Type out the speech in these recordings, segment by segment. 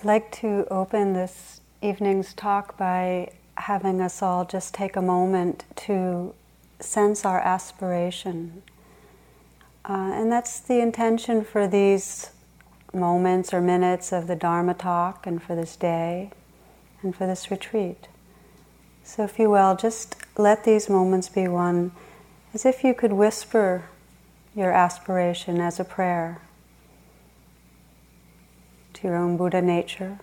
I'd like to open this evening's talk by having us all just take a moment to sense our aspiration. Uh, and that's the intention for these moments or minutes of the Dharma talk and for this day and for this retreat. So, if you will, just let these moments be one as if you could whisper your aspiration as a prayer to your own Buddha nature.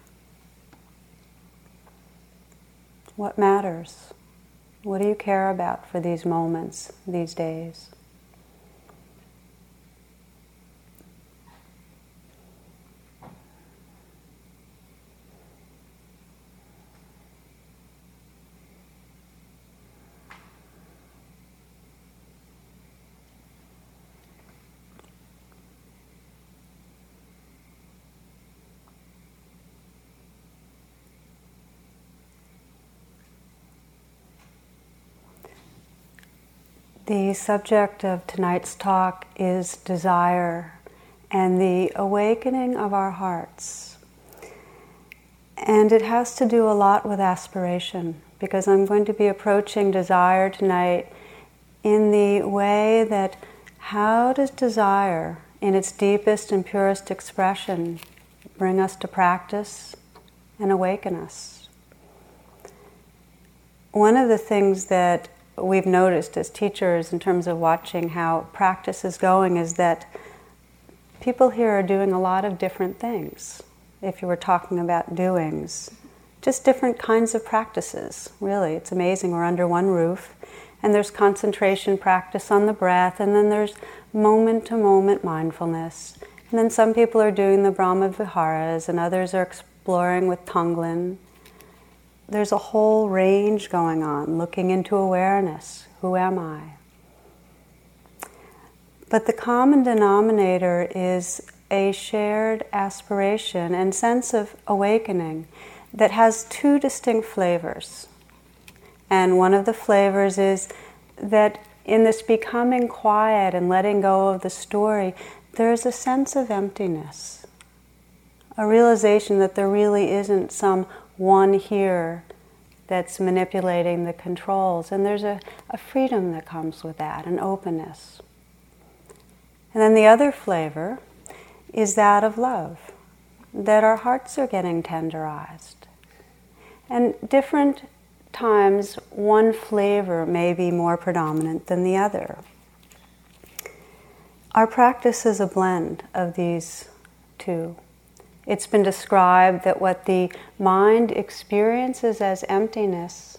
What matters? What do you care about for these moments, these days? The subject of tonight's talk is desire and the awakening of our hearts. And it has to do a lot with aspiration because I'm going to be approaching desire tonight in the way that how does desire, in its deepest and purest expression, bring us to practice and awaken us? One of the things that we've noticed as teachers in terms of watching how practice is going is that people here are doing a lot of different things. If you were talking about doings, just different kinds of practices, really. It's amazing. We're under one roof, and there's concentration practice on the breath, and then there's moment to moment mindfulness. And then some people are doing the Brahma Viharas, and others are exploring with Tonglen there's a whole range going on, looking into awareness. Who am I? But the common denominator is a shared aspiration and sense of awakening that has two distinct flavors. And one of the flavors is that in this becoming quiet and letting go of the story, there's a sense of emptiness, a realization that there really isn't some one here that's manipulating the controls. And there's a, a freedom that comes with that, an openness. And then the other flavor is that of love, that our hearts are getting tenderized. And different times, one flavor may be more predominant than the other. Our practice is a blend of these two. It's been described that what the mind experiences as emptiness,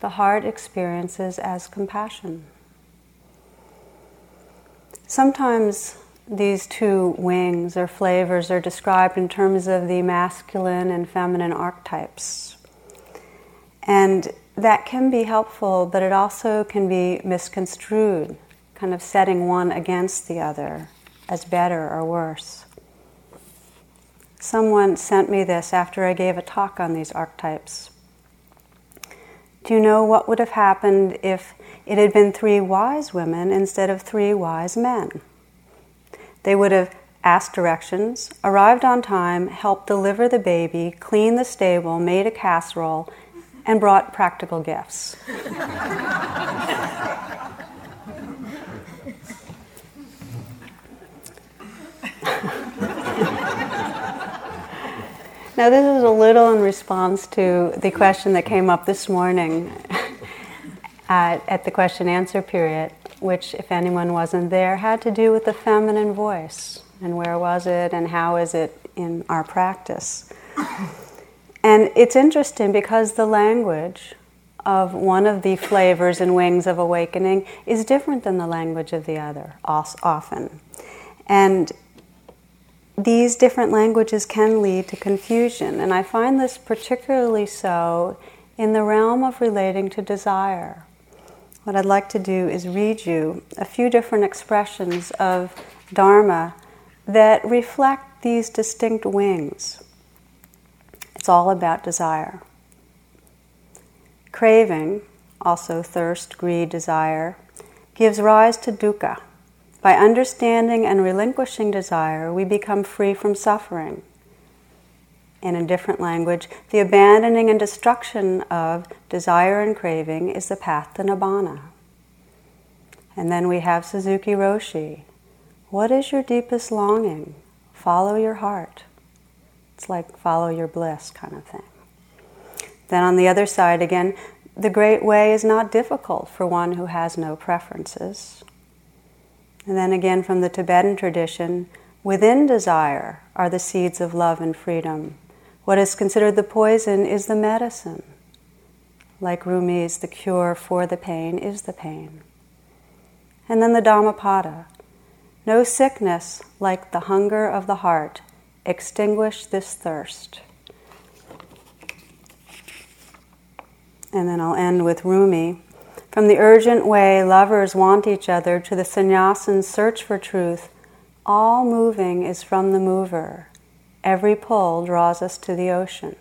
the heart experiences as compassion. Sometimes these two wings or flavors are described in terms of the masculine and feminine archetypes. And that can be helpful, but it also can be misconstrued, kind of setting one against the other as better or worse. Someone sent me this after I gave a talk on these archetypes. Do you know what would have happened if it had been three wise women instead of three wise men? They would have asked directions, arrived on time, helped deliver the baby, cleaned the stable, made a casserole, and brought practical gifts. Now, this is a little in response to the question that came up this morning at, at the question answer period, which, if anyone wasn't there, had to do with the feminine voice and where was it and how is it in our practice. And it's interesting because the language of one of the flavors and wings of awakening is different than the language of the other, often. And these different languages can lead to confusion, and I find this particularly so in the realm of relating to desire. What I'd like to do is read you a few different expressions of Dharma that reflect these distinct wings. It's all about desire. Craving, also thirst, greed, desire, gives rise to dukkha, by understanding and relinquishing desire, we become free from suffering. in a different language, the abandoning and destruction of desire and craving is the path to Nibbana. And then we have Suzuki Roshi. What is your deepest longing? Follow your heart. It's like follow your bliss kind of thing. Then on the other side, again, the great way is not difficult for one who has no preferences. And then again, from the Tibetan tradition, within desire are the seeds of love and freedom. What is considered the poison is the medicine. Like Rumi's, the cure for the pain is the pain. And then the Dhammapada. No sickness like the hunger of the heart extinguish this thirst. And then I'll end with Rumi. From the urgent way lovers want each other to the sannyasin's search for truth, all moving is from the mover. Every pull draws us to the ocean.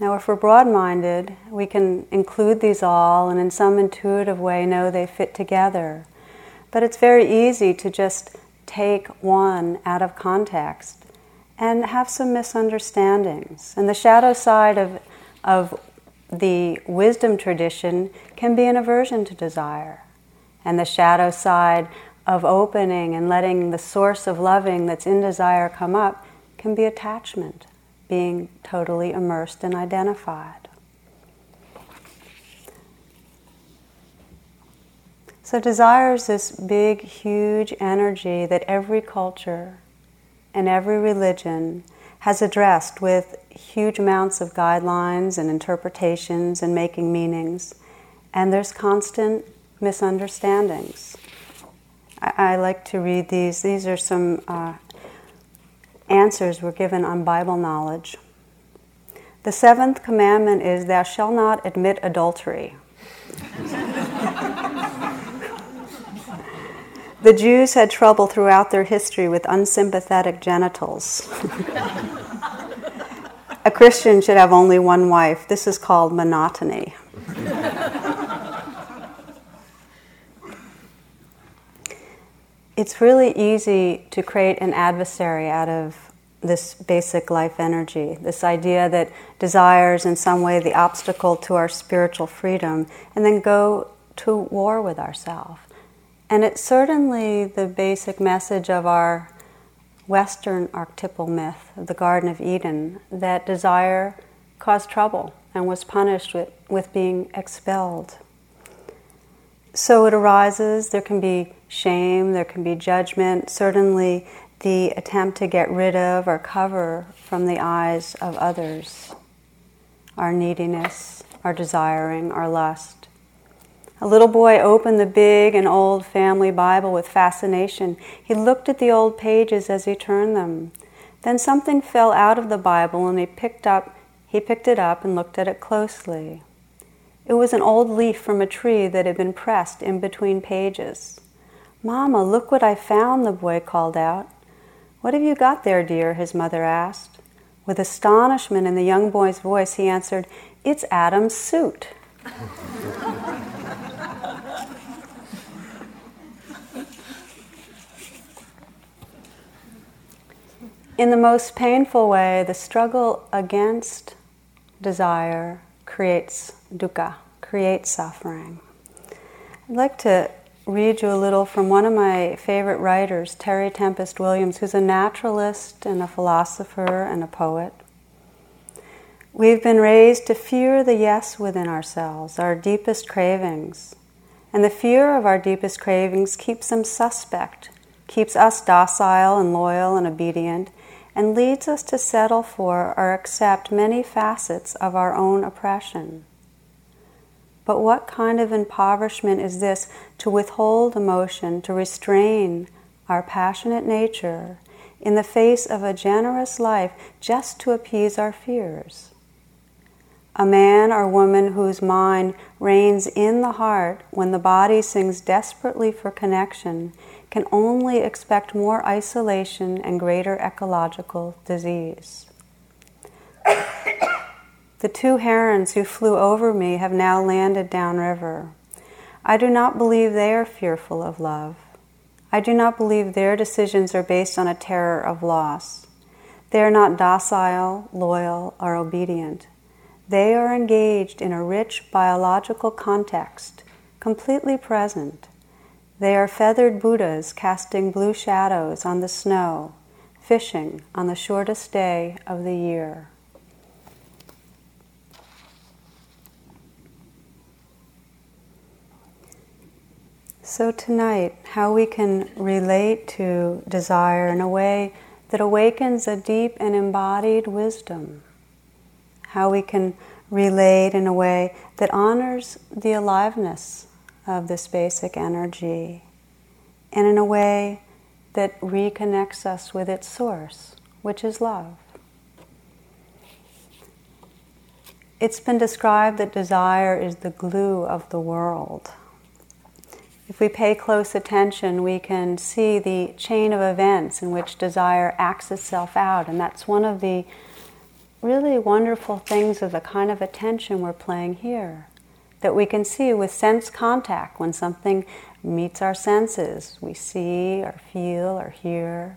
Now, if we're broad minded, we can include these all and in some intuitive way know they fit together. But it's very easy to just take one out of context and have some misunderstandings. And the shadow side of of the wisdom tradition can be an aversion to desire. And the shadow side of opening and letting the source of loving that's in desire come up can be attachment, being totally immersed and identified. So, desire is this big, huge energy that every culture and every religion has addressed with huge amounts of guidelines and interpretations and making meanings, and there's constant misunderstandings. I, I like to read these. These are some uh, answers were given on Bible knowledge. The seventh commandment is, Thou shalt not admit adultery. The Jews had trouble throughout their history with unsympathetic genitals. A Christian should have only one wife. This is called monotony. it's really easy to create an adversary out of this basic life energy, this idea that desires in some way the obstacle to our spiritual freedom, and then go to war with ourselves. And it's certainly the basic message of our Western archetypal myth of the Garden of Eden that desire caused trouble and was punished with, with being expelled. So it arises, there can be shame, there can be judgment, certainly the attempt to get rid of or cover from the eyes of others our neediness, our desiring, our lust. A little boy opened the big and old family Bible with fascination. He looked at the old pages as he turned them. Then something fell out of the Bible and he picked up he picked it up and looked at it closely. It was an old leaf from a tree that had been pressed in between pages. Mama, look what I found, the boy called out. What have you got there, dear? his mother asked. With astonishment in the young boy's voice, he answered, It's Adam's suit. In the most painful way, the struggle against desire creates dukkha, creates suffering. I'd like to read you a little from one of my favorite writers, Terry Tempest Williams, who's a naturalist and a philosopher and a poet. We've been raised to fear the yes within ourselves, our deepest cravings. And the fear of our deepest cravings keeps them suspect, keeps us docile and loyal and obedient, and leads us to settle for or accept many facets of our own oppression. But what kind of impoverishment is this to withhold emotion, to restrain our passionate nature in the face of a generous life just to appease our fears? A man or woman whose mind reigns in the heart when the body sings desperately for connection can only expect more isolation and greater ecological disease. the two herons who flew over me have now landed downriver. I do not believe they are fearful of love. I do not believe their decisions are based on a terror of loss. They are not docile, loyal, or obedient. They are engaged in a rich biological context, completely present. They are feathered Buddhas casting blue shadows on the snow, fishing on the shortest day of the year. So, tonight, how we can relate to desire in a way that awakens a deep and embodied wisdom. How we can relate in a way that honors the aliveness of this basic energy and in a way that reconnects us with its source, which is love. It's been described that desire is the glue of the world. If we pay close attention, we can see the chain of events in which desire acts itself out, and that's one of the really wonderful things of the kind of attention we're playing here. That we can see with sense contact when something meets our senses, we see or feel or hear,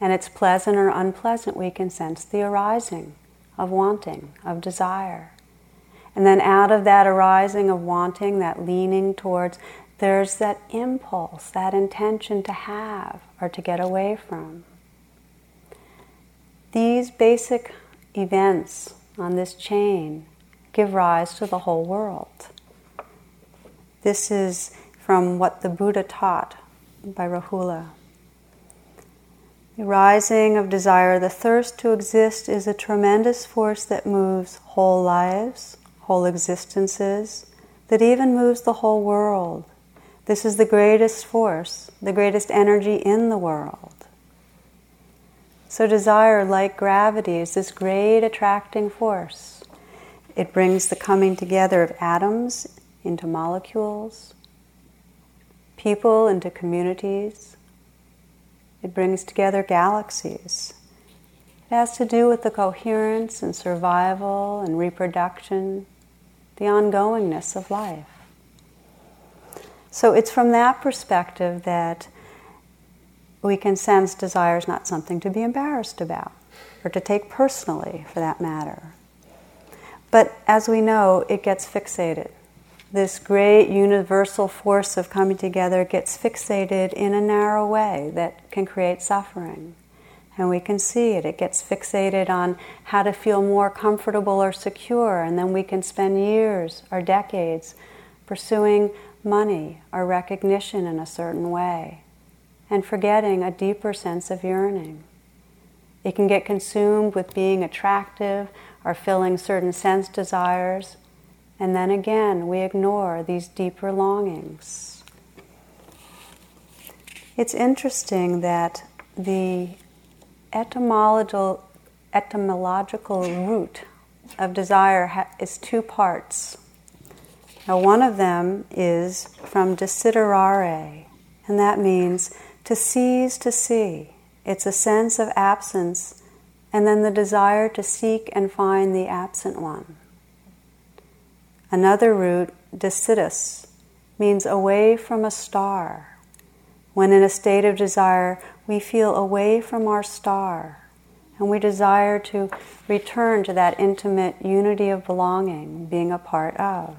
and it's pleasant or unpleasant, we can sense the arising of wanting, of desire. And then out of that arising of wanting, that leaning towards there's that impulse, that intention to have or to get away from. These basic events on this chain give rise to the whole world. This is from what the Buddha taught by Rahula. The rising of desire, the thirst to exist, is a tremendous force that moves whole lives, whole existences, that even moves the whole world. This is the greatest force, the greatest energy in the world. So, desire, like gravity, is this great attracting force. It brings the coming together of atoms into molecules, people into communities. It brings together galaxies. It has to do with the coherence and survival and reproduction, the ongoingness of life. So it's from that perspective that we can sense desire is not something to be embarrassed about or to take personally for that matter. But as we know, it gets fixated. This great universal force of coming together gets fixated in a narrow way that can create suffering. And we can see it. It gets fixated on how to feel more comfortable or secure, and then we can spend years or decades pursuing money or recognition in a certain way and forgetting a deeper sense of yearning. It can get consumed with being attractive or filling certain sense desires, and then again we ignore these deeper longings. It's interesting that the etymological, etymological root of desire ha- is two parts. Now, one of them is from desiderare, and that means to seize to see. It's a sense of absence, and then the desire to seek and find the absent one. Another root, desidus, means away from a star. When in a state of desire, we feel away from our star, and we desire to return to that intimate unity of belonging, being a part of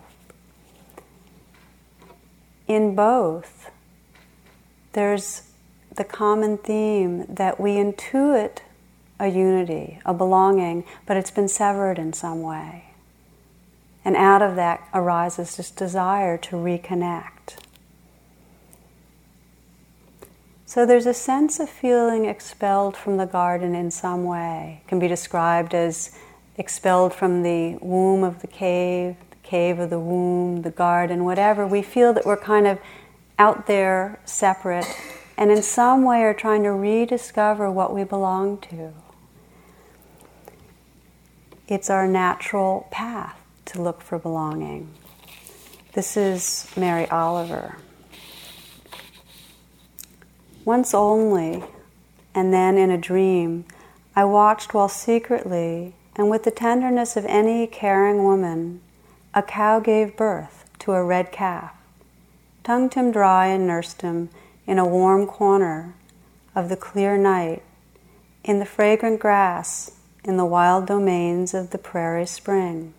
in both, there's the common theme that we intuit a unity, a belonging, but it's been severed in some way. And out of that arises this desire to reconnect. So there's a sense of feeling expelled from the garden in some way. It can be described as expelled from the womb of the cave, the cave of the womb, the garden, whatever, we feel that we're kind of out there separate and in some way are trying to rediscover what we belong to. It's our natural path to look for belonging. This is Mary Oliver. Once only, and then in a dream, I watched while secretly and with the tenderness of any caring woman a cow gave birth to a red calf, tongued him dry and nursed him in a warm corner of the clear night, in the fragrant grass, in the wild domains of the prairie spring.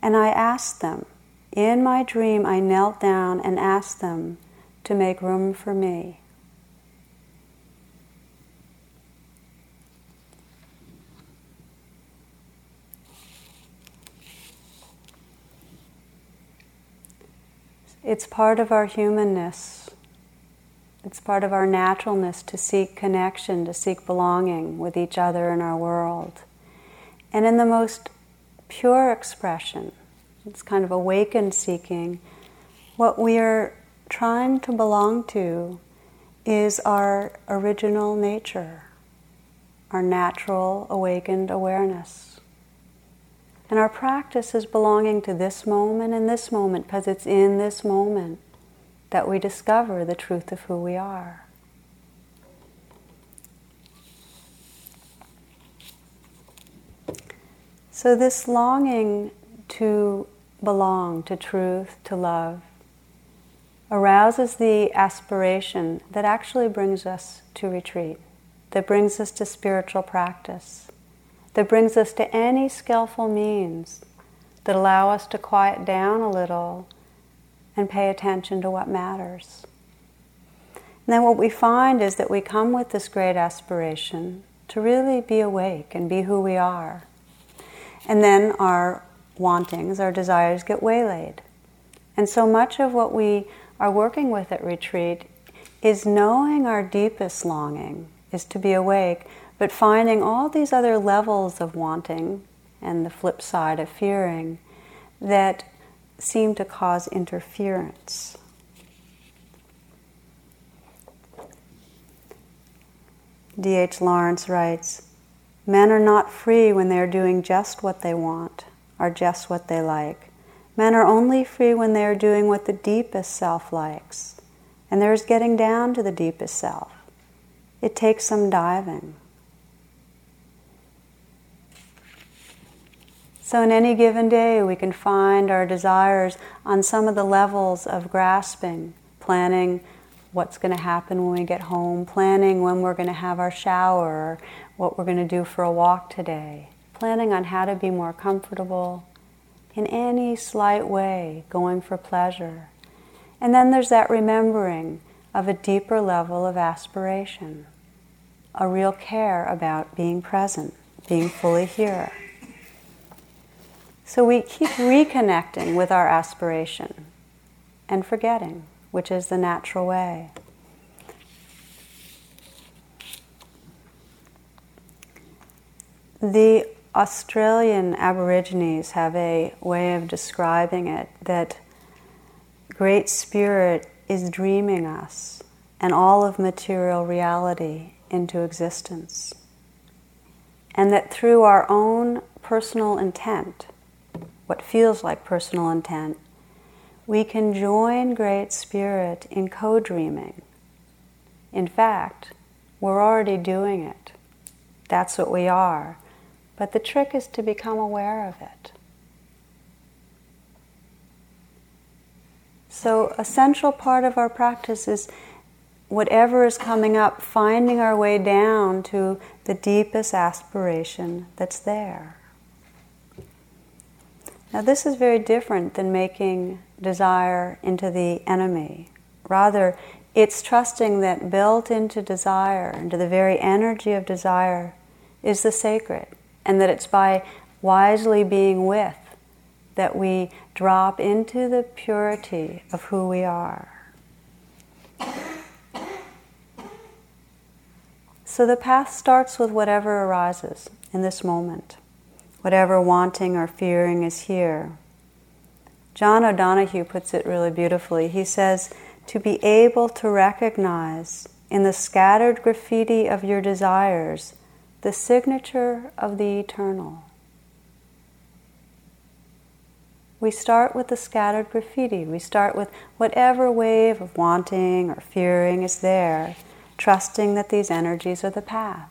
And I asked them, in my dream, I knelt down and asked them to make room for me. It's part of our humanness. It's part of our naturalness to seek connection, to seek belonging with each other in our world. And in the most pure expression, it's kind of awakened seeking, what we are trying to belong to is our original nature, our natural awakened awareness. And our practice is belonging to this moment and this moment because it's in this moment that we discover the truth of who we are. So, this longing to belong to truth, to love, arouses the aspiration that actually brings us to retreat, that brings us to spiritual practice, that brings us to any skillful means that allow us to quiet down a little and pay attention to what matters. And then what we find is that we come with this great aspiration to really be awake and be who we are. And then our wantings, our desires get waylaid. And so much of what we are working with at retreat is knowing our deepest longing is to be awake, but finding all these other levels of wanting and the flip side of fearing that seem to cause interference. D.H. Lawrence writes Men are not free when they are doing just what they want or just what they like. Men are only free when they are doing what the deepest self likes. And there's getting down to the deepest self. It takes some diving. So, in any given day, we can find our desires on some of the levels of grasping, planning what's going to happen when we get home, planning when we're going to have our shower, what we're going to do for a walk today planning on how to be more comfortable in any slight way, going for pleasure. And then there's that remembering of a deeper level of aspiration, a real care about being present, being fully here. So we keep reconnecting with our aspiration and forgetting, which is the natural way. The Australian Aborigines have a way of describing it that Great Spirit is dreaming us and all of material reality into existence. And that through our own personal intent, what feels like personal intent, we can join Great Spirit in co dreaming. In fact, we're already doing it. That's what we are. But the trick is to become aware of it. So, a central part of our practice is whatever is coming up, finding our way down to the deepest aspiration that's there. Now, this is very different than making desire into the enemy. Rather, it's trusting that built into desire, into the very energy of desire, is the sacred and that it's by wisely being with that we drop into the purity of who we are. So the path starts with whatever arises in this moment, whatever wanting or fearing is here. John O'Donohue puts it really beautifully. He says, to be able to recognize in the scattered graffiti of your desires the signature of the eternal. We start with the scattered graffiti. We start with whatever wave of wanting or fearing is there, trusting that these energies are the path.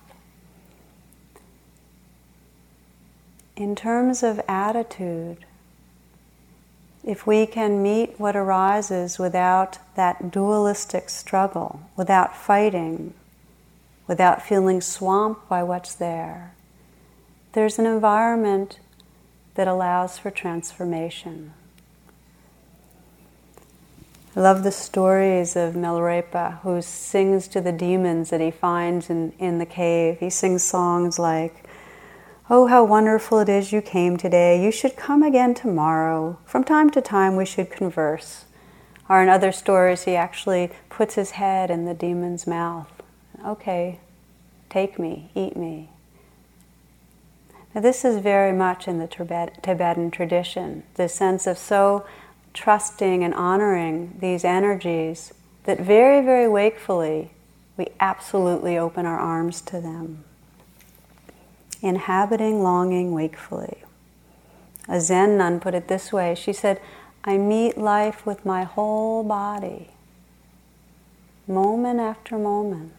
In terms of attitude, if we can meet what arises without that dualistic struggle, without fighting, without feeling swamped by what's there, there's an environment that allows for transformation. I love the stories of Milarepa, who sings to the demons that he finds in, in the cave. He sings songs like, Oh, how wonderful it is you came today. You should come again tomorrow. From time to time, we should converse. Or in other stories, he actually puts his head in the demon's mouth. Okay, take me, eat me. Now, this is very much in the Tibetan tradition, the sense of so trusting and honoring these energies that very, very wakefully we absolutely open our arms to them. Inhabiting longing wakefully. A Zen nun put it this way she said, I meet life with my whole body, moment after moment.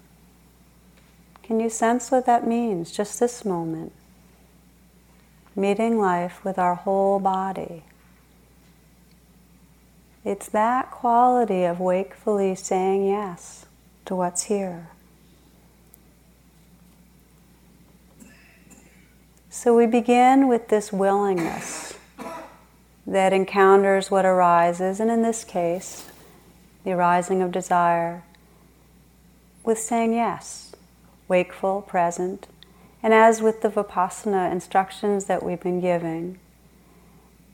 Can you sense what that means, just this moment? Meeting life with our whole body. It's that quality of wakefully saying yes to what's here. So we begin with this willingness that encounters what arises, and in this case, the arising of desire, with saying yes, wakeful, present. And as with the Vipassana instructions that we've been giving,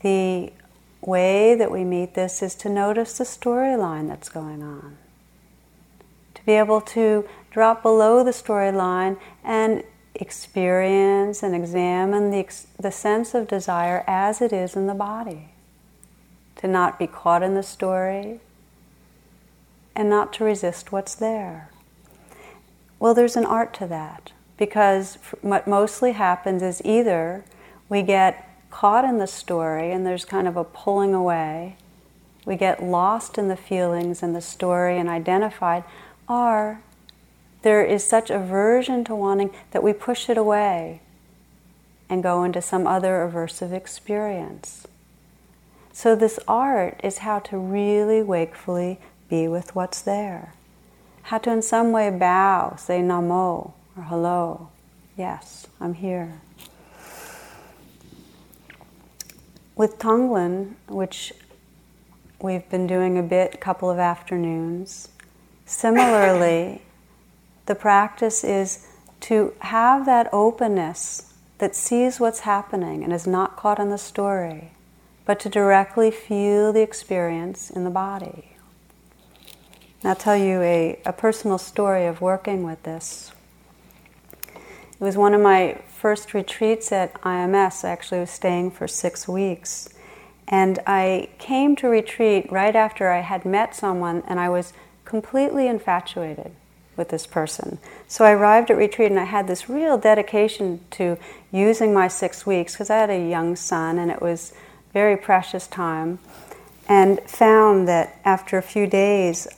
the way that we meet this is to notice the storyline that's going on. To be able to drop below the storyline and experience and examine the, the sense of desire as it is in the body. To not be caught in the story and not to resist what's there. Well, there's an art to that because what mostly happens is either we get caught in the story and there's kind of a pulling away. We get lost in the feelings and the story and identified, or there is such aversion to wanting that we push it away and go into some other aversive experience. So, this art is how to really wakefully be with what's there. How to, in some way, bow, say namo or hello. Yes, I'm here. with Tonglen, which we've been doing a bit, couple of afternoons, similarly, the practice is to have that openness that sees what's happening and is not caught in the story, but to directly feel the experience in the body. I'll tell you a, a personal story of working with this. It was one of my first retreats at IMS, I actually was staying for six weeks. And I came to retreat right after I had met someone and I was completely infatuated with this person. So I arrived at retreat and I had this real dedication to using my six weeks because I had a young son and it was very precious time. And found that after a few days,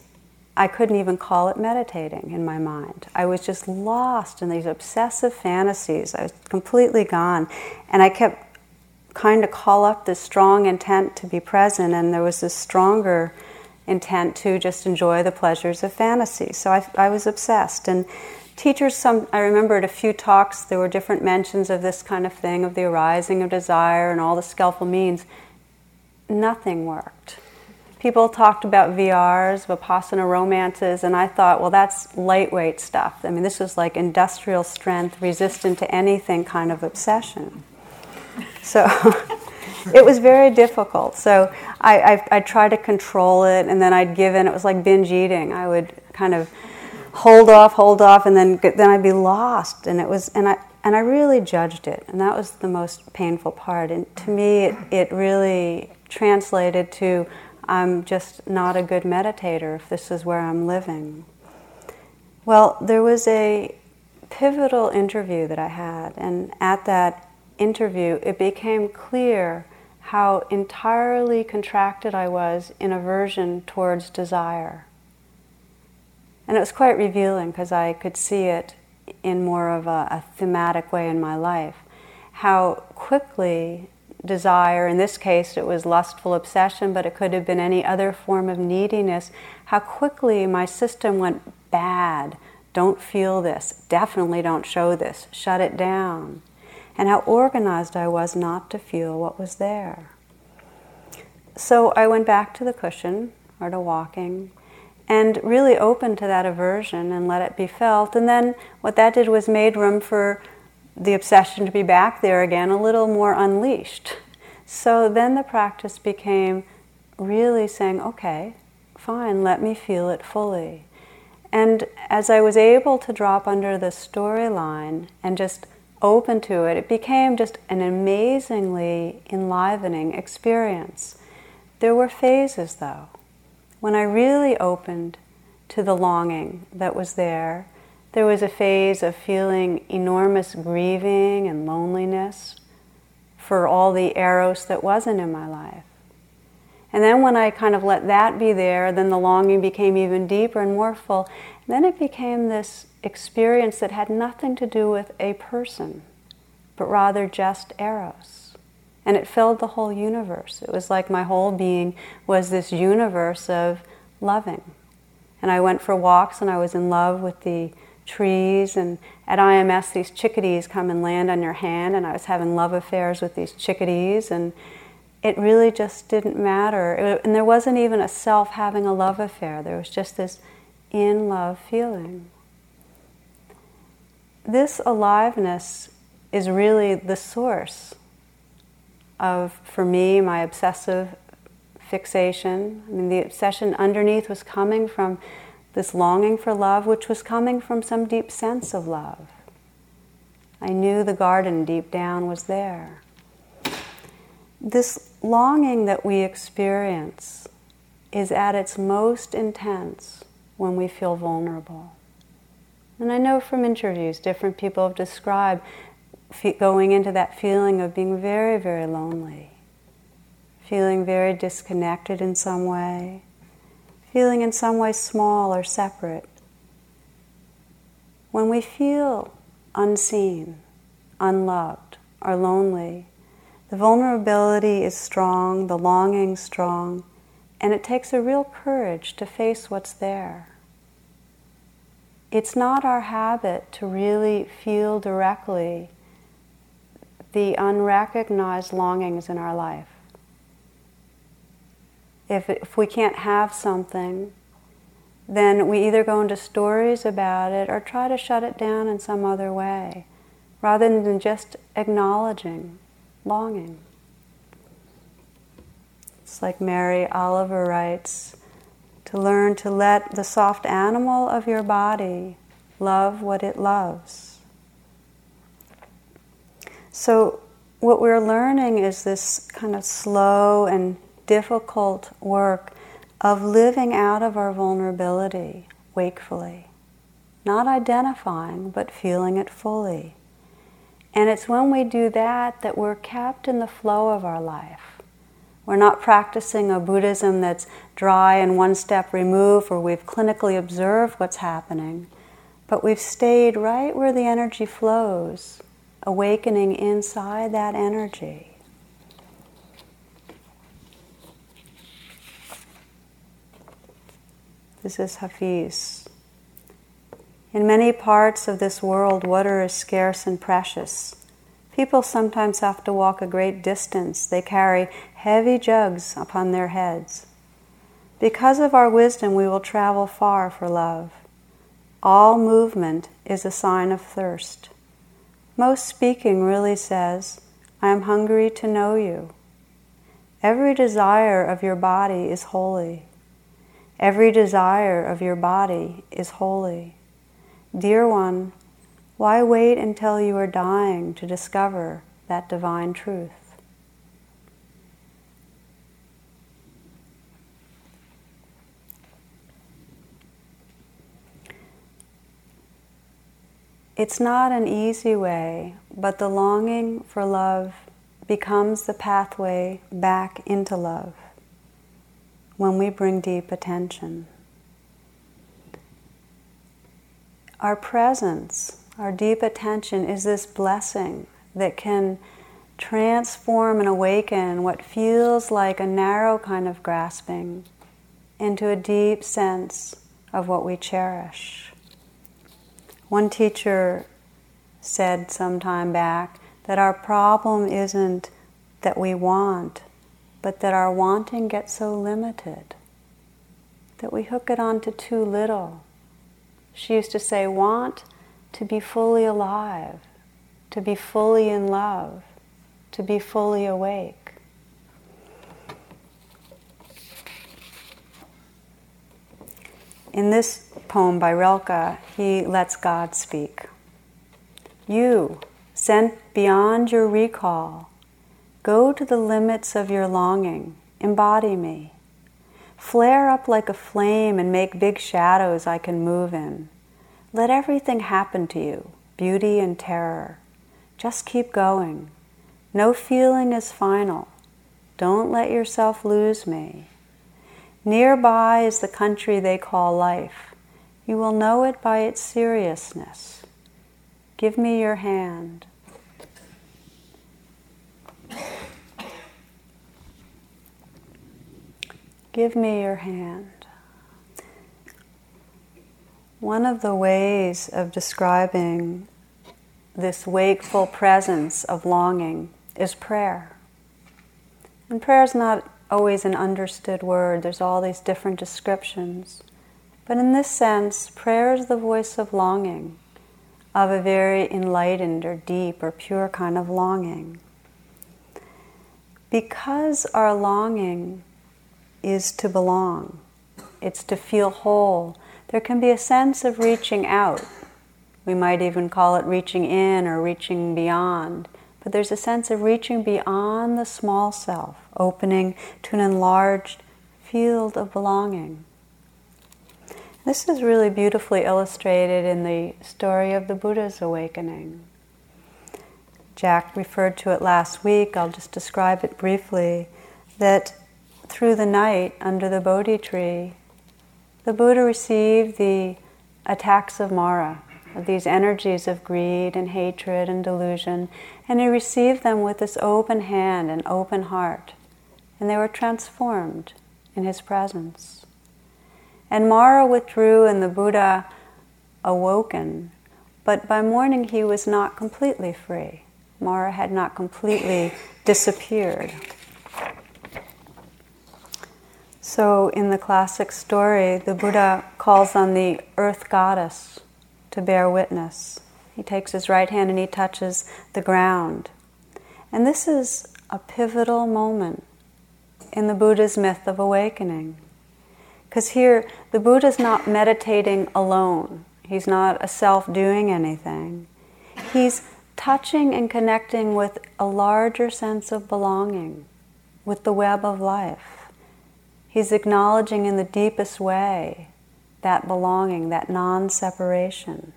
I couldn't even call it meditating in my mind. I was just lost in these obsessive fantasies. I was completely gone. And I kept kind of call up this strong intent to be present, and there was this stronger intent to just enjoy the pleasures of fantasy. So I, I was obsessed. And teachers, some I remember at a few talks, there were different mentions of this kind of thing, of the arising of desire and all the skillful means. Nothing worked people talked about VRs, Vipassana romances, and I thought, well, that's lightweight stuff. I mean, this is like industrial strength, resistant to anything kind of obsession. So it was very difficult. So I, I, I tried to control it, and then I'd give in. It was like binge eating. I would kind of hold off, hold off, and then then I'd be lost. And it was, and I and I really judged it, and that was the most painful part. And to me, it, it really translated to I'm just not a good meditator if this is where I'm living. Well, there was a pivotal interview that I had, and at that interview, it became clear how entirely contracted I was in aversion towards desire. And it was quite revealing because I could see it in more of a, a, thematic way in my life. How quickly desire, in this case it was lustful obsession, but it could have been any other form of neediness, how quickly my system went bad. Don't feel this. Definitely don't show this. Shut it down. And how organized I was not to feel what was there. So I went back to the cushion or to walking and really opened to that aversion and let it be felt. And then what that did was made room for the obsession to be back there again, a little more unleashed. So then the practice became really saying, okay, fine, let me feel it fully. And as I was able to drop under the storyline and just open to it, it became just an amazingly enlivening experience. There were phases though. When I really opened to the longing that was there, there was a phase of feeling enormous grieving and loneliness for all the eros that wasn't in my life. And then when I kind of let that be there, then the longing became even deeper and more full. And then it became this experience that had nothing to do with a person, but rather just eros. And it filled the whole universe. It was like my whole being was this universe of loving. And I went for walks and I was in love with the trees. And at IMS, these chickadees come and land on your hand. And I was having love affairs with these chickadees. And it really just didn't matter. and there wasn't even a self having a love affair, there was just this in love feeling. This aliveness is really the source of, for me, my obsessive fixation. I mean, the obsession underneath was coming from this longing for love, which was coming from some deep sense of love. I knew the garden deep down was there. This longing that we experience is at its most intense when we feel vulnerable. And I know from interviews, different people have described going into that feeling of being very, very lonely, feeling very disconnected in some way, feeling in some way small or separate. When we feel unseen, unloved, or lonely, the vulnerability is strong, the longing strong, and it takes a real courage to face what's there. It's not our habit to really feel directly the unrecognized longings in our life. If, if we can't have something, then we either go into stories about it or try to shut it down in some other way, rather than just acknowledging longing. It's like Mary Oliver writes to learn to let the soft animal of your body love what it loves. So, what we're learning is this kind of slow and difficult work of living out of our vulnerability wakefully. Not identifying, but feeling it fully. And it's when we do that that we're kept in the flow of our life. We're not practicing a Buddhism that's dry and one step removed, where we've clinically observed what's happening, but we've stayed right where the energy flows, awakening inside that energy. This is Hafiz. In many parts of this world, water is scarce and precious. People sometimes have to walk a great distance. They carry heavy jugs upon their heads. Because of our wisdom, we will travel far for love. All movement is a sign of thirst. Most speaking really says, I am hungry to know you. Every desire of your body is holy. Every desire of your body is holy. Dear one, why wait until you are dying to discover that divine truth? It's not an easy way, but the longing for love becomes the pathway back into love when we bring deep attention. Our presence, our deep attention is this blessing that can transform and awaken what feels like a narrow kind of grasping into a deep sense of what we cherish. One teacher said some time back that our problem isn't that we want, but that our wanting gets so limited that we hook it onto too little. She used to say, want to be fully alive, to be fully in love, to be fully awake. In this poem by Rilke, he lets God speak. You, sent beyond your recall, go to the limits of your longing, embody me. Flare up like a flame and make big shadows I can move in. Let everything happen to you beauty and terror. Just keep going. No feeling is final. Don't let yourself lose me. Nearby is the country they call life. You will know it by its seriousness. Give me your hand. Give me your hand. One of the ways of describing this wakeful presence of longing is prayer. And prayer is not always an understood word, there's all these different descriptions. But in this sense, prayer is the voice of longing, of a very enlightened or deep or pure kind of longing. Because our longing is to belong, it's to feel whole. There can be a sense of reaching out. We might even call it reaching in or reaching beyond. But there's a sense of reaching beyond the small self, opening to an enlarged field of belonging. This is really beautifully illustrated in the story of the Buddha's awakening. Jack referred to it last week, I'll just describe it briefly. That through the night under the Bodhi tree, the Buddha received the attacks of Mara, of these energies of greed and hatred and delusion, and he received them with this open hand and open heart, and they were transformed in his presence. And Mara withdrew, and the Buddha awoken, but by morning he was not completely free. Mara had not completely disappeared. So, in the classic story, the Buddha calls on the earth goddess to bear witness. He takes his right hand and he touches the ground. And this is a pivotal moment in the Buddha's myth of awakening. Because here, the Buddha is not meditating alone, he's not a self doing anything. He's touching and connecting with a larger sense of belonging, with the web of life. He's acknowledging in the deepest way that belonging, that non separation.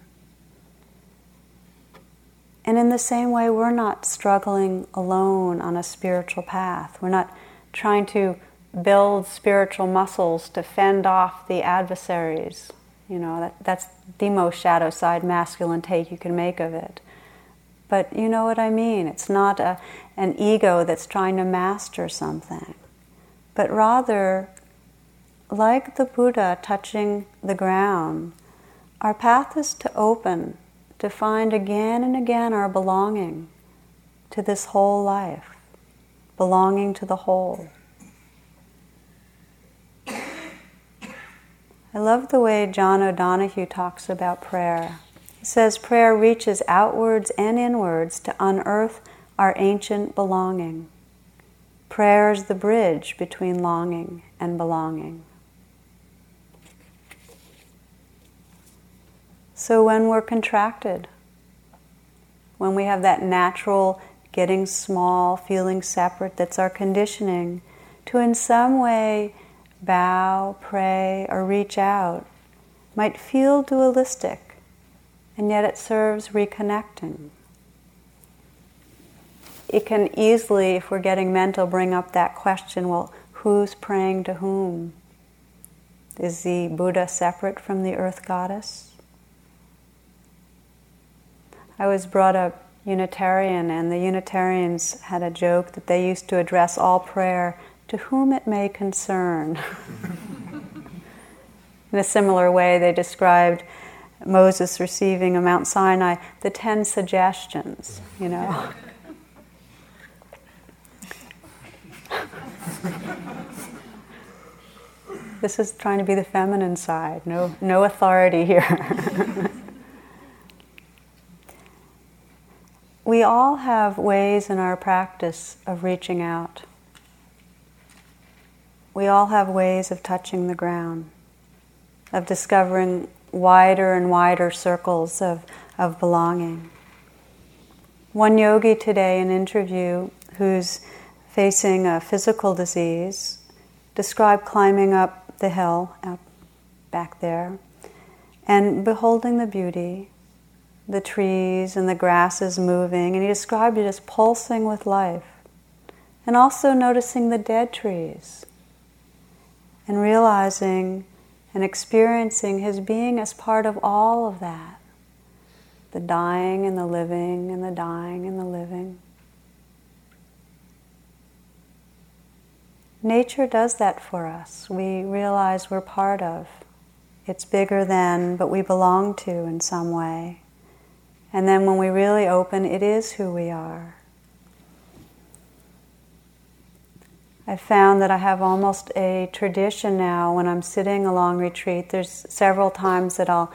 And in the same way, we're not struggling alone on a spiritual path. We're not trying to build spiritual muscles to fend off the adversaries. You know, that, that's the most shadow side masculine take you can make of it. But you know what I mean? It's not a, an ego that's trying to master something but rather, like the Buddha touching the ground, our path is to open, to find again and again our belonging to this whole life, belonging to the whole. I love the way John O'Donohue talks about prayer. He says prayer reaches outwards and inwards to unearth our ancient belonging. Prayer is the bridge between longing and belonging. So when we're contracted, when we have that natural getting small, feeling separate, that's our conditioning, to in some way bow, pray, or reach out might feel dualistic, and yet it serves reconnecting it can easily, if we're getting mental, bring up that question well, who's praying to whom? Is the Buddha separate from the earth goddess? I was brought up Unitarian, and the Unitarians had a joke that they used to address all prayer to whom it may concern. In a similar way, they described Moses receiving on Mount Sinai the ten suggestions, you know. this is trying to be the feminine side, no, no authority here. we all have ways in our practice of reaching out. We all have ways of touching the ground, of discovering wider and wider circles of, of belonging. One yogi today, in interview, who's facing a physical disease, described climbing up the hill up back there and beholding the beauty, the trees and the grasses moving, and he described it as pulsing with life. And also noticing the dead trees and realizing and experiencing his being as part of all of that the dying and the living, and the dying and the living. Nature does that for us. We realize we're part of. It's bigger than, but we belong to in some way. And then when we really open, it is who we are. I found that I have almost a tradition now when I'm sitting a long retreat. There's several times that I'll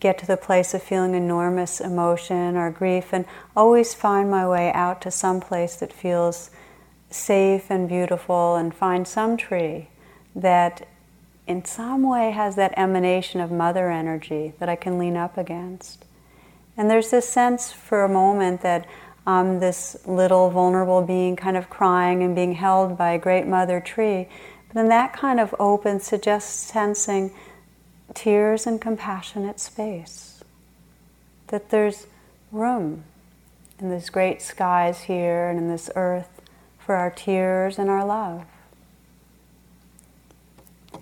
get to the place of feeling enormous emotion or grief and always find my way out to some place that feels safe and beautiful and find some tree that in some way has that emanation of mother energy that I can lean up against. And there's this sense for a moment that um, this little vulnerable being kind of crying and being held by a great mother tree. But then that kind of opens to just sensing tears and compassionate space. That there's room in these great skies here and in this earth for our tears and our love.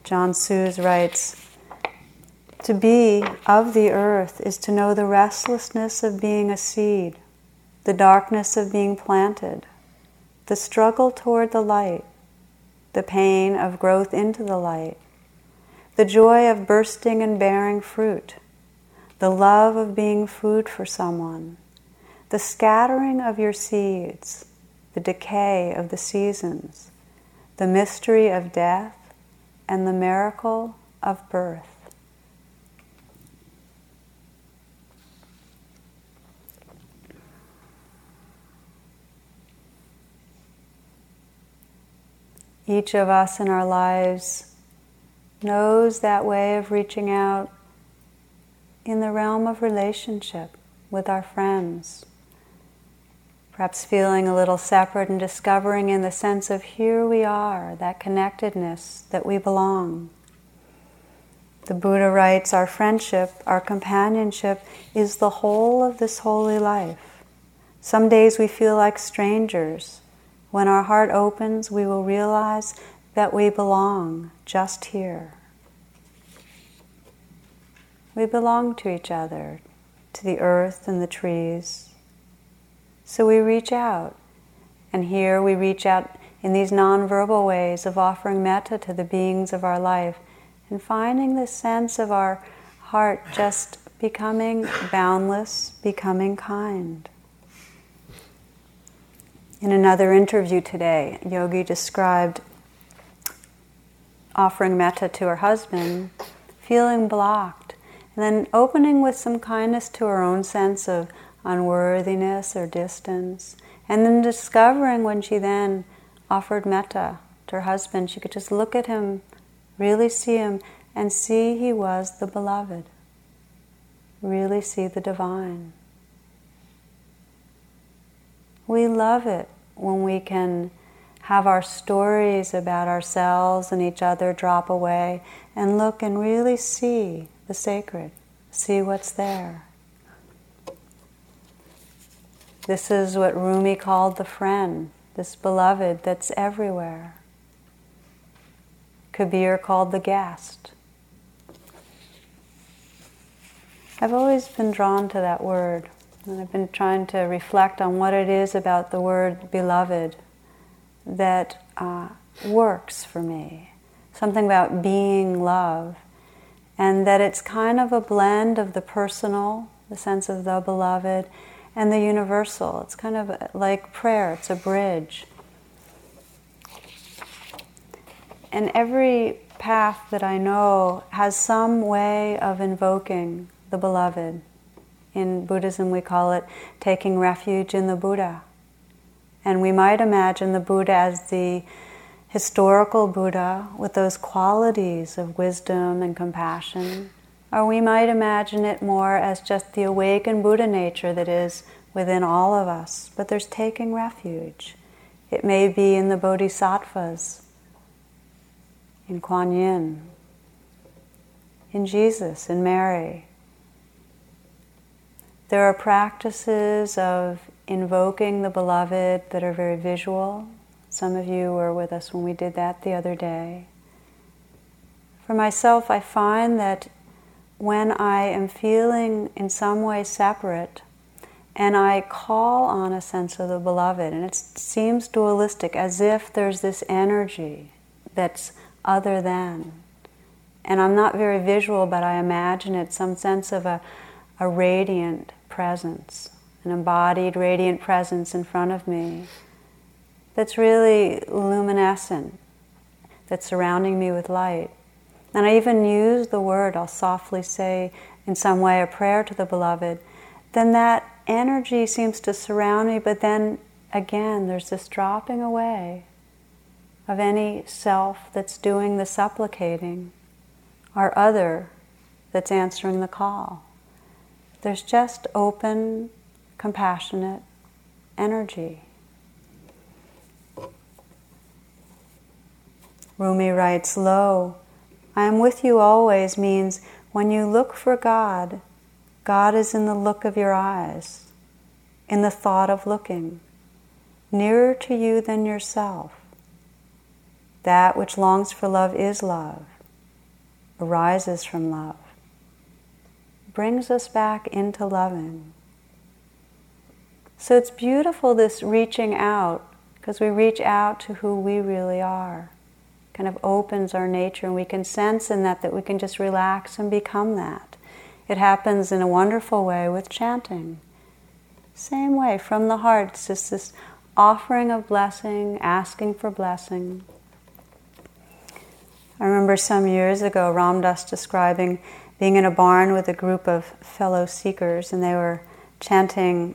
John Soos writes, to be of the earth is to know the restlessness of being a seed the darkness of being planted, the struggle toward the light, the pain of growth into the light, the joy of bursting and bearing fruit, the love of being food for someone, the scattering of your seeds, the decay of the seasons, the mystery of death, and the miracle of birth. Each of us in our lives knows that way of reaching out in the realm of relationship with our friends. Perhaps feeling a little separate and discovering in the sense of here we are, that connectedness, that we belong. The Buddha writes, Our friendship, our companionship is the whole of this holy life. Some days we feel like strangers, when our heart opens, we will realize that we belong just here. We belong to each other, to the earth and the trees. So we reach out. And here we reach out in these nonverbal ways of offering metta to the beings of our life and finding the sense of our heart just becoming boundless, becoming kind. In another interview today, Yogi described offering metta to her husband, feeling blocked, and then opening with some kindness to her own sense of unworthiness or distance, and then discovering when she then offered metta to her husband, she could just look at him, really see him, and see he was the beloved, really see the divine. We love it when we can have our stories about ourselves and each other drop away and look and really see the sacred, see what's there. This is what Rumi called the friend, this beloved that's everywhere. Kabir called the guest. I've always been drawn to that word, And I've been trying to reflect on what it is about the word beloved that uh, works for me. Something about being love. And that it's kind of a blend of the personal, the sense of the beloved, and the universal. It's kind of like prayer, it's a bridge. And every path that I know has some way of invoking the beloved. In Buddhism, we call it taking refuge in the Buddha. And we might imagine the Buddha as the historical Buddha with those qualities of wisdom and compassion. Or we might imagine it more as just the awakened Buddha nature that is within all of us. But there's taking refuge. It may be in the bodhisattvas, in Kuan Yin, in Jesus, in Mary. There are practices of invoking the beloved that are very visual. Some of you were with us when we did that the other day. For myself, I find that when I am feeling in some way separate and I call on a sense of the beloved, and it seems dualistic, as if there's this energy that's other than. And I'm not very visual, but I imagine it some sense of a, a radiant presence, an embodied radiant presence in front of me that's really luminescent, that's surrounding me with light. And I even use the word, I'll softly say in some way a prayer to the beloved, then that energy seems to surround me, but then again, there's this dropping away of any self that's doing the supplicating or other that's answering the call. There's just open, compassionate energy. Rumi writes, Lo, I am with you always means when you look for God, God is in the look of your eyes, in the thought of looking, nearer to you than yourself. That which longs for love is love, arises from love, brings us back into loving. So it's beautiful this reaching out, because we reach out to who we really are. Kind of opens our nature, and we can sense in that that we can just relax and become that. It happens in a wonderful way with chanting. Same way, from the heart, it's just this offering of blessing, asking for blessing. I remember some years ago Ram Dass describing being in a barn with a group of fellow seekers, and they were chanting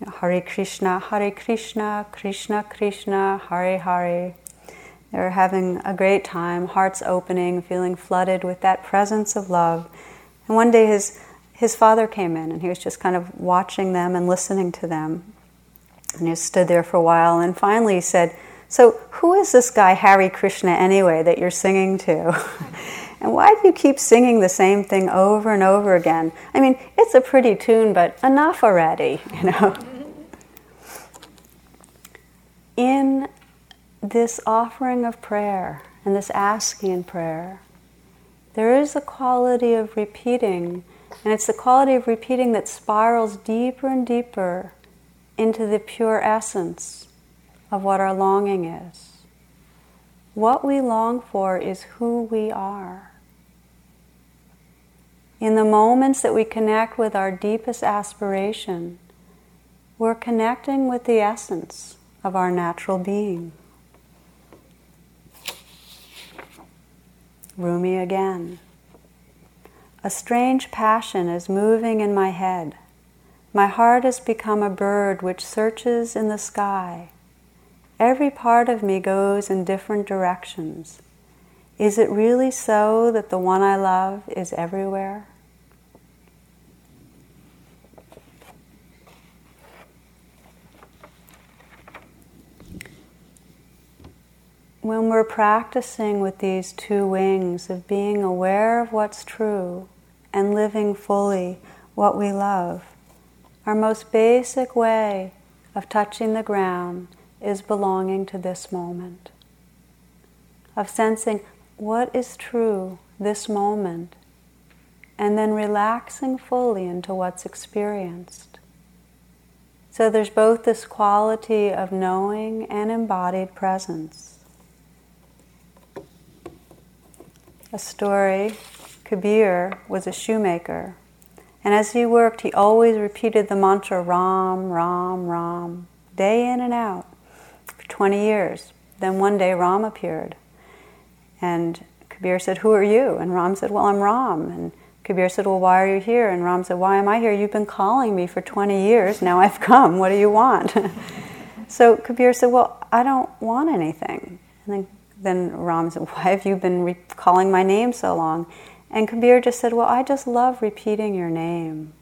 you know, Hare Krishna, Hare Krishna, Krishna Krishna, Hare Hare. They were having a great time, hearts opening, feeling flooded with that presence of love. And one day his, his father came in, and he was just kind of watching them and listening to them. And he stood there for a while, and finally he said, so, who is this guy, Hare Krishna, anyway, that you're singing to? and why do you keep singing the same thing over and over again? I mean, it's a pretty tune, but enough already, you know? In this offering of prayer and this asking in prayer, there is a quality of repeating, and it's the quality of repeating that spirals deeper and deeper into the pure essence of what our longing is. What we long for is who we are. In the moments that we connect with our deepest aspiration, we're connecting with the essence of our natural being. Rumi again. A strange passion is moving in my head. My heart has become a bird which searches in the sky Every part of me goes in different directions. Is it really so that the one I love is everywhere? When we're practicing with these two wings of being aware of what's true and living fully what we love, our most basic way of touching the ground is belonging to this moment, of sensing what is true this moment, and then relaxing fully into what's experienced. So there's both this quality of knowing and embodied presence. A story Kabir was a shoemaker, and as he worked, he always repeated the mantra Ram, Ram, Ram, day in and out for 20 years. Then one day Ram appeared, and Kabir said, Who are you? And Ram said, Well, I'm Ram. And Kabir said, Well, why are you here? And Ram said, Why am I here? You've been calling me for 20 years. Now I've come. What do you want? so Kabir said, Well, I don't want anything. And then, then Ram said, Why have you been re- calling my name so long? And Kabir just said, Well, I just love repeating your name.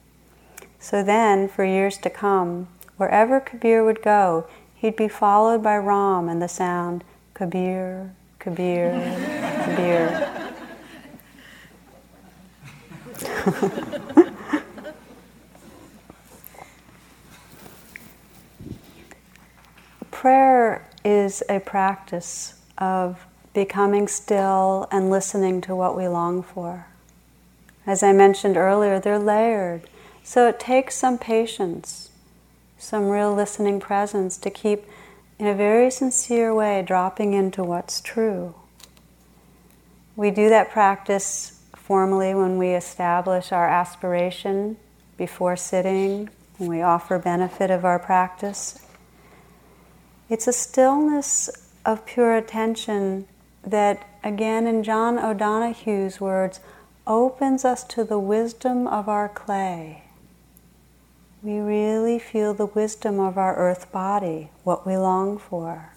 So then, for years to come, wherever Kabir would go, he'd be followed by Ram and the sound Kabir, Kabir, Kabir. Prayer is a practice of becoming still and listening to what we long for. As I mentioned earlier, they're layered. So it takes some patience, some real listening presence to keep, in a very sincere way, dropping into what's true. We do that practice formally when we establish our aspiration before sitting, when we offer benefit of our practice. It's a stillness of pure attention that, again, in John O'Donohue's words, opens us to the wisdom of our clay. We really feel the wisdom of our earth body, what we long for.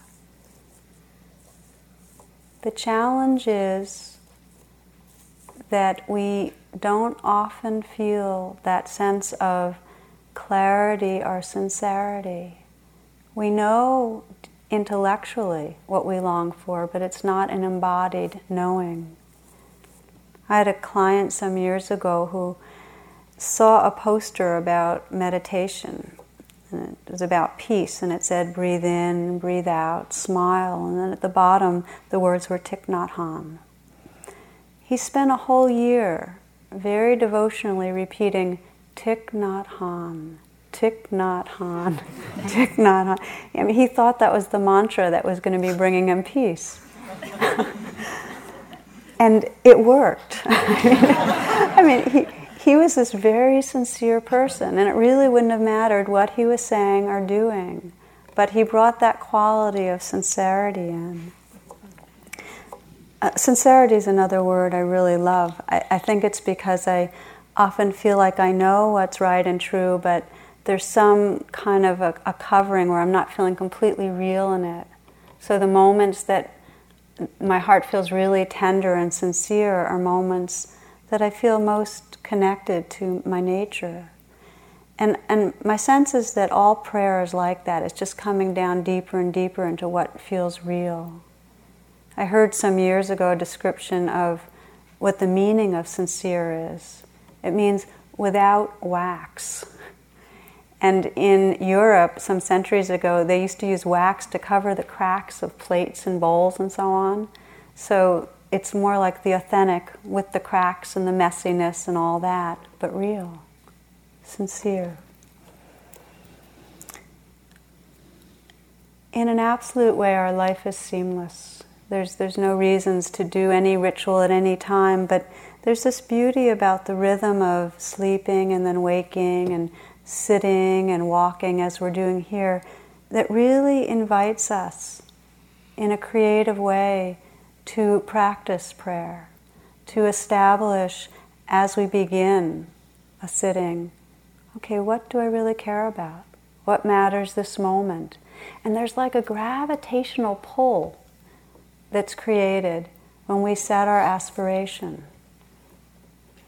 The challenge is that we don't often feel that sense of clarity or sincerity. We know intellectually what we long for, but it's not an embodied knowing. I had a client some years ago who saw a poster about meditation. And it was about peace, and it said, breathe in, breathe out, smile. And then at the bottom, the words were Thich Nhat Hanh. He spent a whole year very devotionally repeating Thich Nhat Hanh, Thich Nhat Hanh, Thich Nhat Hanh. I mean, he thought that was the mantra that was going to be bringing him peace. and it worked. I mean, he, he was this very sincere person, and it really wouldn't have mattered what he was saying or doing. But he brought that quality of sincerity in. Uh, sincerity is another word I really love. I, I think it's because I often feel like I know what's right and true, but there's some kind of a, a, covering where I'm not feeling completely real in it. So the moments that my heart feels really tender and sincere are moments that I feel most connected to my nature. And, and my sense is that all prayer is like that. It's just coming down deeper and deeper into what feels real. I heard some years ago a description of what the meaning of sincere is. It means without wax. And in Europe, some centuries ago, they used to use wax to cover the cracks of plates and bowls and so on. So it's more like the authentic with the cracks and the messiness and all that, but real, sincere. In an absolute way, our life is seamless. There's, there's no reasons to do any ritual at any time, but there's this beauty about the rhythm of sleeping and then waking and sitting and walking as we're doing here that really invites us in a creative way to practice prayer, to establish as we begin a sitting okay, what do I really care about? What matters this moment? And there's like a gravitational pull that's created when we set our aspiration.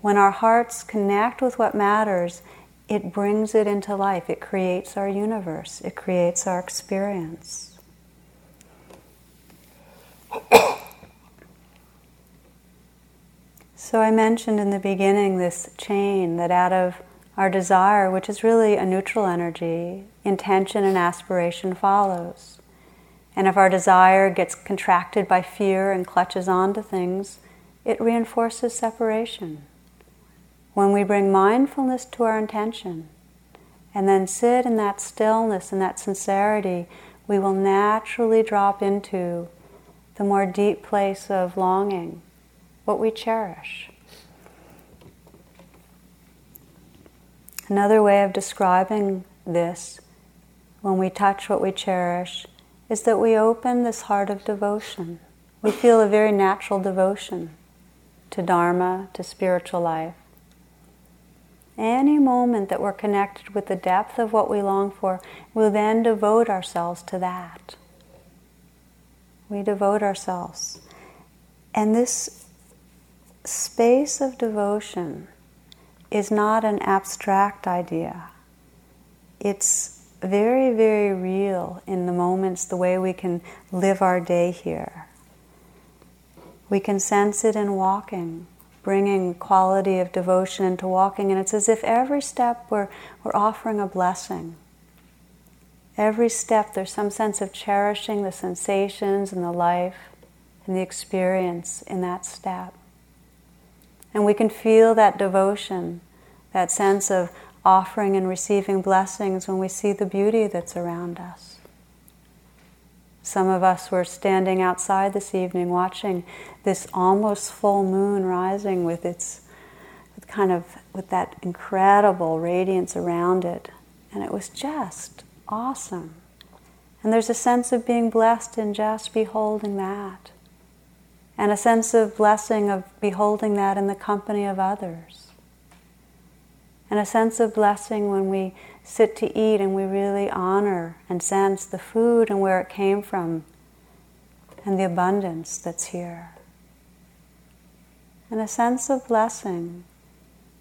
When our hearts connect with what matters, it brings it into life. It creates our universe, it creates our experience. so, I mentioned in the beginning this chain that out of our desire, which is really a neutral energy, intention and aspiration follows. And if our desire gets contracted by fear and clutches onto things, it reinforces separation. When we bring mindfulness to our intention and then sit in that stillness and that sincerity, we will naturally drop into the more deep place of longing, what we cherish. Another way of describing this, when we touch what we cherish, is that we open this heart of devotion. We feel a very natural devotion to Dharma, to spiritual life. Any moment that we're connected with the depth of what we long for, we'll then devote ourselves to that. We devote ourselves. And this space of devotion is not an abstract idea. It's very, very real in the moments, the way we can live our day here. We can sense it in walking bringing quality of devotion into walking, and it's as if every step we're, we're offering a blessing. Every step, there's some sense of cherishing the sensations and the life and the experience in that step. And we can feel that devotion, that sense of offering and receiving blessings when we see the beauty that's around us. Some of us were standing outside this evening watching this almost full moon rising with its with kind of with that incredible radiance around it. And it was just awesome. And there's a sense of being blessed in just beholding that. And a sense of blessing of beholding that in the company of others. And a sense of blessing when we sit to eat and we really honor and sense the food and where it came from and the abundance that's here. And a sense of blessing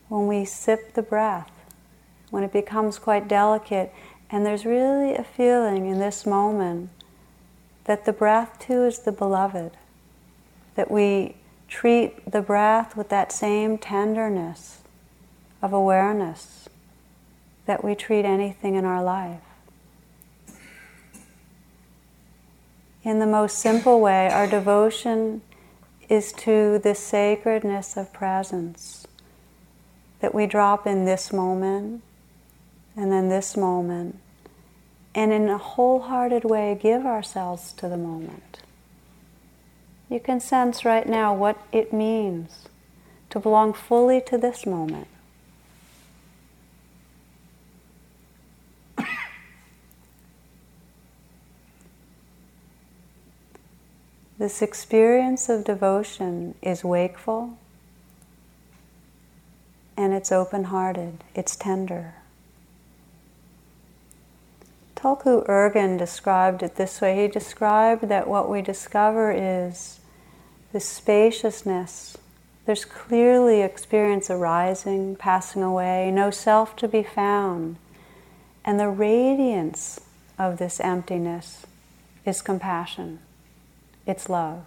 when we sip the breath, when it becomes quite delicate, and there's really a feeling in this moment that the breath too is the beloved, that we treat the breath with that same tenderness of awareness that we treat anything in our life. In the most simple way, our devotion is to the sacredness of presence that we drop in this moment and then this moment, and in a wholehearted way give ourselves to the moment. You can sense right now what it means to belong fully to this moment. This experience of devotion is wakeful and it's open hearted, it's tender. Tulku Urgyen described it this way. He described that what we discover is this spaciousness. There's clearly experience arising, passing away, no self to be found. And the radiance of this emptiness is compassion it's love.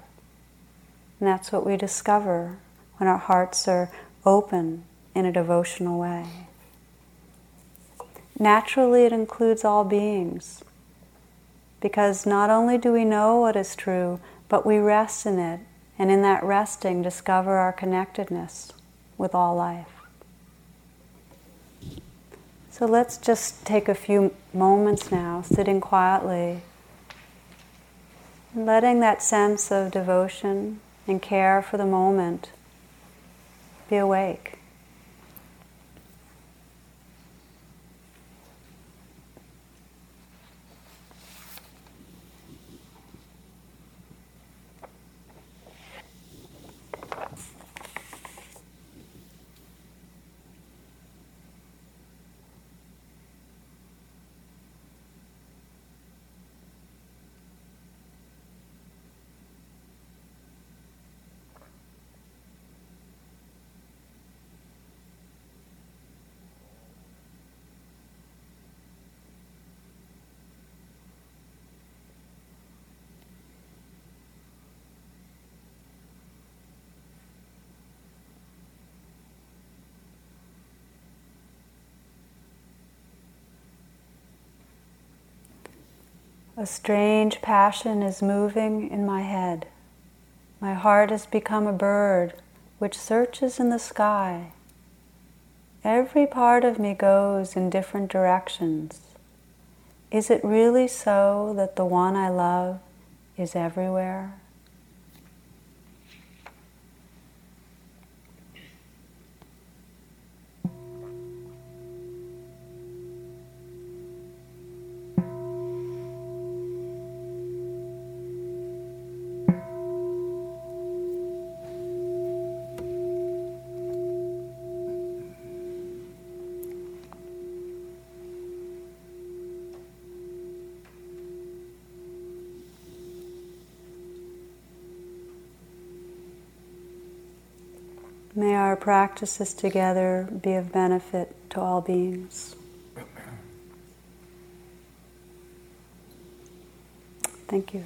And that's what we discover when our hearts are open in a devotional way. Naturally, it includes all beings because not only do we know what is true, but we rest in it, and in that resting, discover our connectedness with all life. So let's just take a few moments now, sitting quietly letting that sense of devotion and care for the moment be awake. A strange passion is moving in my head. My heart has become a bird which searches in the sky. every part of me goes in different directions. Is it really so that the one I love is everywhere? Practices together be of benefit to all beings. Thank you.